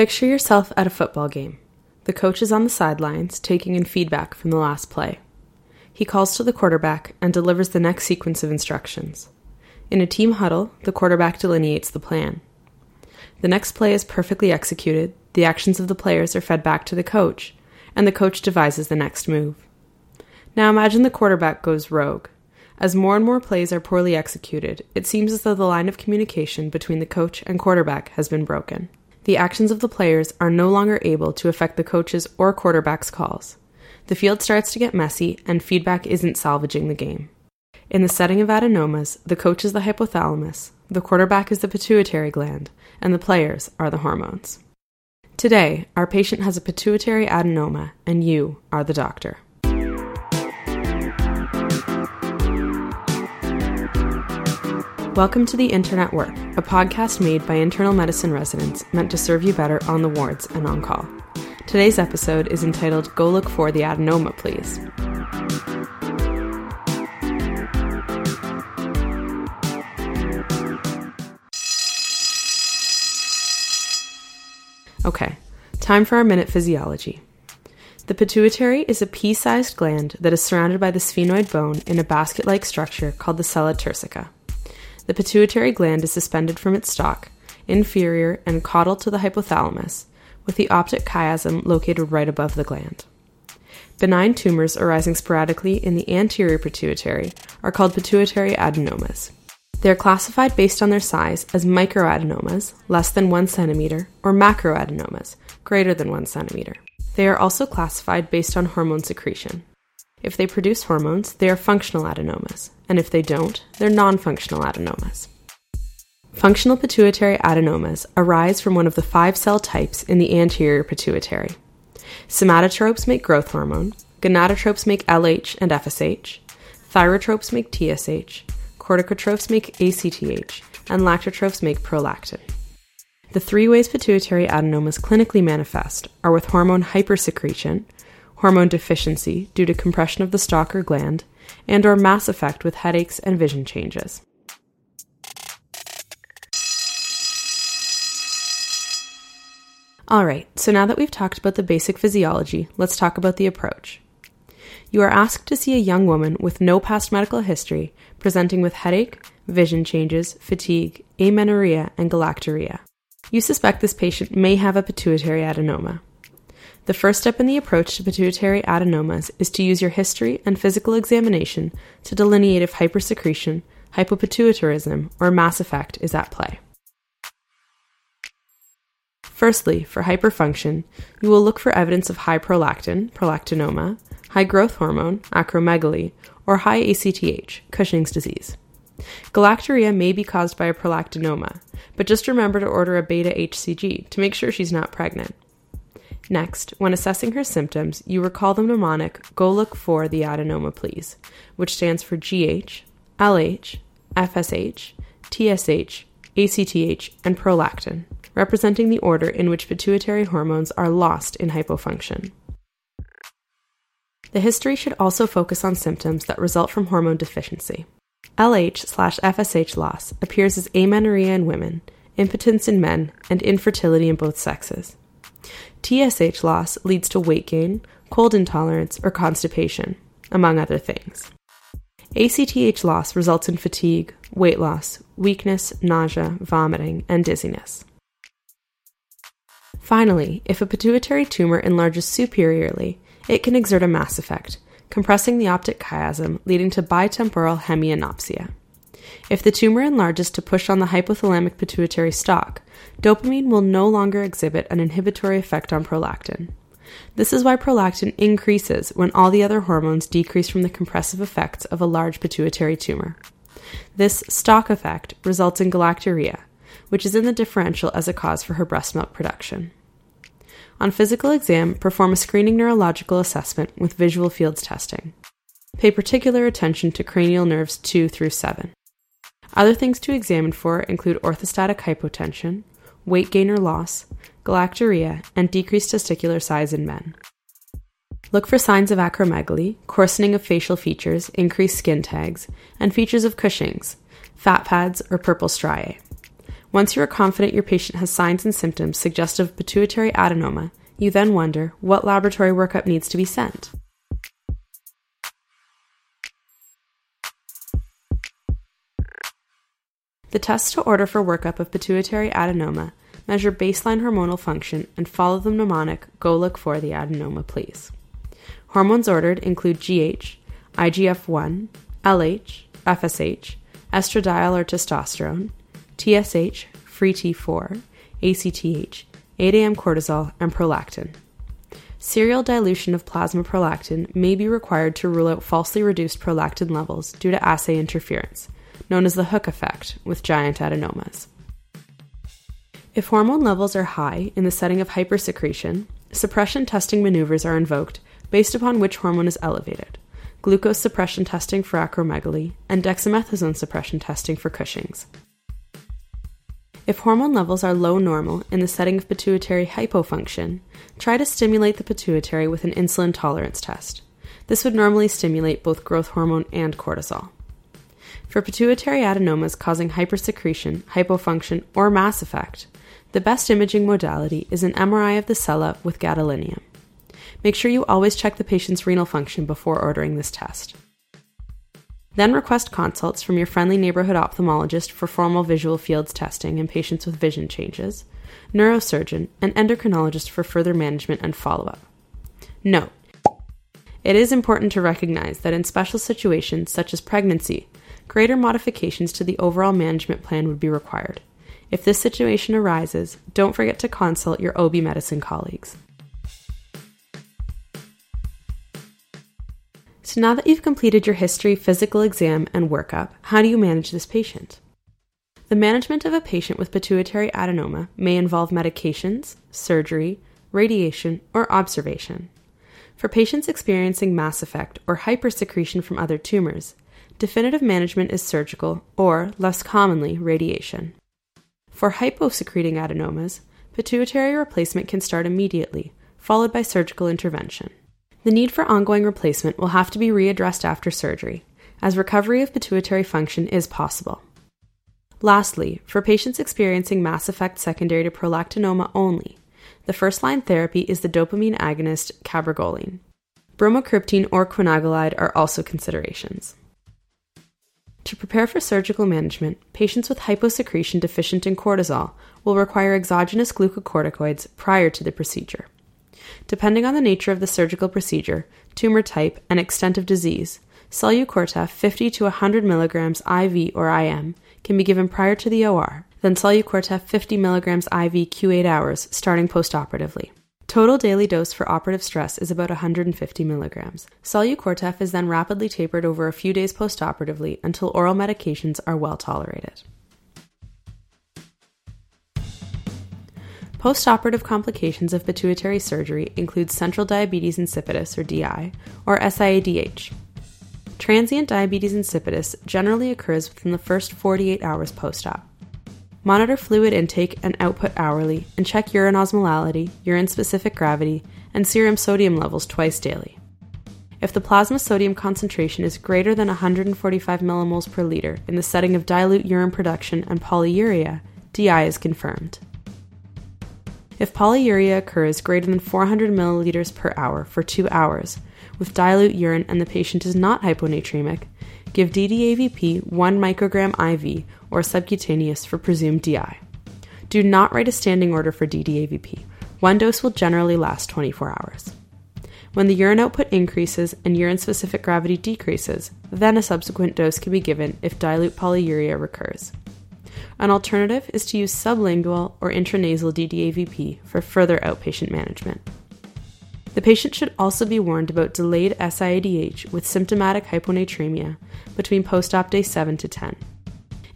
Picture yourself at a football game. The coach is on the sidelines taking in feedback from the last play. He calls to the quarterback and delivers the next sequence of instructions. In a team huddle, the quarterback delineates the plan. The next play is perfectly executed, the actions of the players are fed back to the coach, and the coach devises the next move. Now imagine the quarterback goes rogue. As more and more plays are poorly executed, it seems as though the line of communication between the coach and quarterback has been broken. The actions of the players are no longer able to affect the coach's or quarterback's calls. The field starts to get messy, and feedback isn't salvaging the game. In the setting of adenomas, the coach is the hypothalamus, the quarterback is the pituitary gland, and the players are the hormones. Today, our patient has a pituitary adenoma, and you are the doctor. Welcome to The Intern at Work, a podcast made by internal medicine residents meant to serve you better on the wards and on call. Today's episode is entitled Go Look for the Adenoma, Please. Okay, time for our minute physiology. The pituitary is a pea sized gland that is surrounded by the sphenoid bone in a basket like structure called the sella turcica. The pituitary gland is suspended from its stalk, inferior and caudal to the hypothalamus, with the optic chiasm located right above the gland. Benign tumors arising sporadically in the anterior pituitary are called pituitary adenomas. They are classified based on their size as microadenomas, less than 1 centimeter, or macroadenomas, greater than 1 centimeter. They are also classified based on hormone secretion. If they produce hormones, they are functional adenomas, and if they don't, they're non functional adenomas. Functional pituitary adenomas arise from one of the five cell types in the anterior pituitary. Somatotropes make growth hormone, gonadotropes make LH and FSH, thyrotropes make TSH, corticotropes make ACTH, and lactotropes make prolactin. The three ways pituitary adenomas clinically manifest are with hormone hypersecretion, hormone deficiency due to compression of the stalk or gland, and or mass effect with headaches and vision changes. Alright, so now that we've talked about the basic physiology, let's talk about the approach. You are asked to see a young woman with no past medical history presenting with headache, vision changes, fatigue, amenorrhea, and galactorrhea. You suspect this patient may have a pituitary adenoma. The first step in the approach to pituitary adenomas is to use your history and physical examination to delineate if hypersecretion, hypopituitarism, or mass effect is at play. Firstly, for hyperfunction, you will look for evidence of high prolactin, prolactinoma, high growth hormone, acromegaly, or high ACTH, Cushing's disease. Galactorrhea may be caused by a prolactinoma, but just remember to order a beta HCG to make sure she's not pregnant. Next, when assessing her symptoms, you recall the mnemonic Go look for the adenoma, please, which stands for GH, LH, FSH, TSH, ACTH, and prolactin, representing the order in which pituitary hormones are lost in hypofunction. The history should also focus on symptoms that result from hormone deficiency. LH slash FSH loss appears as amenorrhea in women, impotence in men, and infertility in both sexes. TSH loss leads to weight gain, cold intolerance, or constipation, among other things. ACTH loss results in fatigue, weight loss, weakness, nausea, vomiting, and dizziness. Finally, if a pituitary tumor enlarges superiorly, it can exert a mass effect, compressing the optic chiasm, leading to bitemporal hemianopsia. If the tumor enlarges to push on the hypothalamic pituitary stalk, dopamine will no longer exhibit an inhibitory effect on prolactin. This is why prolactin increases when all the other hormones decrease from the compressive effects of a large pituitary tumor. This stalk effect results in galactorrhea, which is in the differential as a cause for her breast milk production. On physical exam, perform a screening neurological assessment with visual fields testing. Pay particular attention to cranial nerves 2 through 7. Other things to examine for include orthostatic hypotension, weight gain or loss, galactorrhea, and decreased testicular size in men. Look for signs of acromegaly, coarsening of facial features, increased skin tags, and features of Cushing's, fat pads, or purple striae. Once you are confident your patient has signs and symptoms suggestive of pituitary adenoma, you then wonder what laboratory workup needs to be sent. The tests to order for workup of pituitary adenoma measure baseline hormonal function and follow the mnemonic Go look for the adenoma, please. Hormones ordered include GH, IGF 1, LH, FSH, estradiol or testosterone, TSH, free T4, ACTH, 8 AM cortisol, and prolactin. Serial dilution of plasma prolactin may be required to rule out falsely reduced prolactin levels due to assay interference, known as the hook effect, with giant adenomas. If hormone levels are high in the setting of hypersecretion, suppression testing maneuvers are invoked based upon which hormone is elevated glucose suppression testing for acromegaly, and dexamethasone suppression testing for Cushing's. If hormone levels are low normal in the setting of pituitary hypofunction, try to stimulate the pituitary with an insulin tolerance test. This would normally stimulate both growth hormone and cortisol. For pituitary adenomas causing hypersecretion, hypofunction, or mass effect, the best imaging modality is an MRI of the sella with gadolinium. Make sure you always check the patient's renal function before ordering this test. Then request consults from your friendly neighborhood ophthalmologist for formal visual fields testing in patients with vision changes, neurosurgeon, and endocrinologist for further management and follow up. Note It is important to recognize that in special situations such as pregnancy, greater modifications to the overall management plan would be required. If this situation arises, don't forget to consult your OB medicine colleagues. So now that you've completed your history, physical exam, and workup, how do you manage this patient? The management of a patient with pituitary adenoma may involve medications, surgery, radiation, or observation. For patients experiencing mass effect or hypersecretion from other tumors, definitive management is surgical or, less commonly, radiation. For hyposecreting adenomas, pituitary replacement can start immediately, followed by surgical intervention. The need for ongoing replacement will have to be readdressed after surgery, as recovery of pituitary function is possible. Lastly, for patients experiencing mass effect secondary to prolactinoma only, the first line therapy is the dopamine agonist cabergoline. Bromocriptine or quinagolide are also considerations. To prepare for surgical management, patients with hyposecretion deficient in cortisol will require exogenous glucocorticoids prior to the procedure. Depending on the nature of the surgical procedure, tumor type, and extent of disease, Solu-Cortef 50 to 100 mg IV or IM can be given prior to the OR, then Solu-Cortef 50 mg IV Q8 hours starting postoperatively. Total daily dose for operative stress is about 150 milligrams. Solu-Cortef is then rapidly tapered over a few days postoperatively until oral medications are well tolerated. Postoperative complications of pituitary surgery include central diabetes insipidus or DI or SIADH. Transient diabetes insipidus generally occurs within the first 48 hours post-op. Monitor fluid intake and output hourly and check urine osmolality, urine specific gravity, and serum sodium levels twice daily. If the plasma sodium concentration is greater than 145 millimoles per liter in the setting of dilute urine production and polyuria, DI is confirmed. If polyuria occurs greater than 400 milliliters per hour for two hours, with dilute urine and the patient is not hyponatremic, give DDAVP 1 microgram IV or subcutaneous for presumed DI. Do not write a standing order for DDAVP. One dose will generally last 24 hours. When the urine output increases and urine specific gravity decreases, then a subsequent dose can be given if dilute polyuria recurs. An alternative is to use sublingual or intranasal DDAVP for further outpatient management. The patient should also be warned about delayed SIADH with symptomatic hyponatremia between post op day 7 to 10.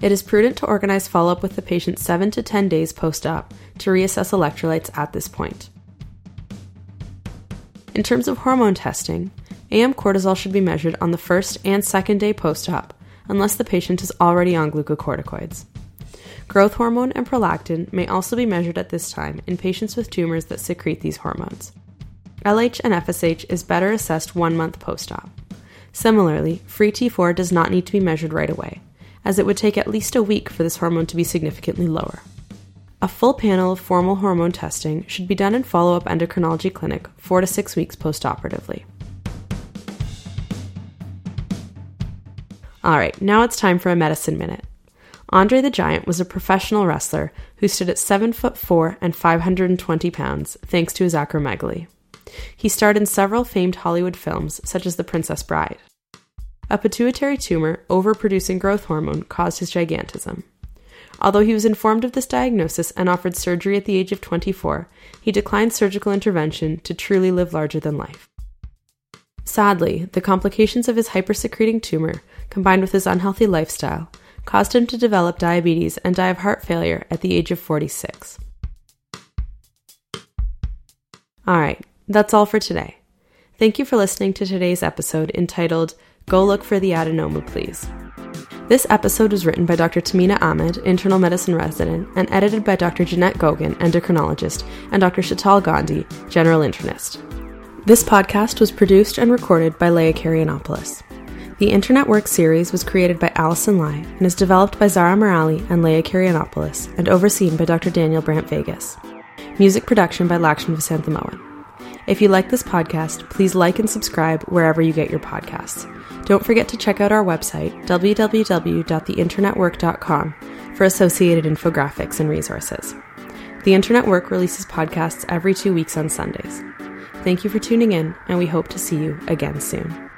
It is prudent to organize follow up with the patient 7 to 10 days post op to reassess electrolytes at this point. In terms of hormone testing, AM cortisol should be measured on the first and second day post op unless the patient is already on glucocorticoids. Growth hormone and prolactin may also be measured at this time in patients with tumors that secrete these hormones. LH and FSH is better assessed one month post op. Similarly, free T4 does not need to be measured right away, as it would take at least a week for this hormone to be significantly lower. A full panel of formal hormone testing should be done in follow up endocrinology clinic four to six weeks post operatively. All right, now it's time for a medicine minute. Andre the Giant was a professional wrestler who stood at 7 foot 4 and 520 pounds thanks to his acromegaly. He starred in several famed Hollywood films such as The Princess Bride. A pituitary tumor overproducing growth hormone caused his gigantism. Although he was informed of this diagnosis and offered surgery at the age of 24, he declined surgical intervention to truly live larger than life. Sadly, the complications of his hypersecreting tumor, combined with his unhealthy lifestyle, caused him to develop diabetes and die of heart failure at the age of 46. All right, that's all for today. Thank you for listening to today's episode entitled Go Look for the Adenoma, Please. This episode was written by Dr. Tehmina Ahmad, internal medicine resident, and edited by Dr. Jeanette Goguen, endocrinologist, and Dr. Shital Gandhi, general internist. This podcast was produced and recorded by Leah Karianopoulos. The Intern at Work series was created by Allison Lai and is developed by Zara Morali and Leah Karianopoulos and overseen by Dr. Daniel Brandt Vegas. Music production by Lakshmi Visanthamohan. If you like this podcast, please like and subscribe wherever you get your podcasts. Don't forget to check out our website, www.theinternatwork.com, for associated infographics and resources. The Intern at Work releases podcasts every two weeks on Sundays. Thank you for tuning in, and we hope to see you again soon.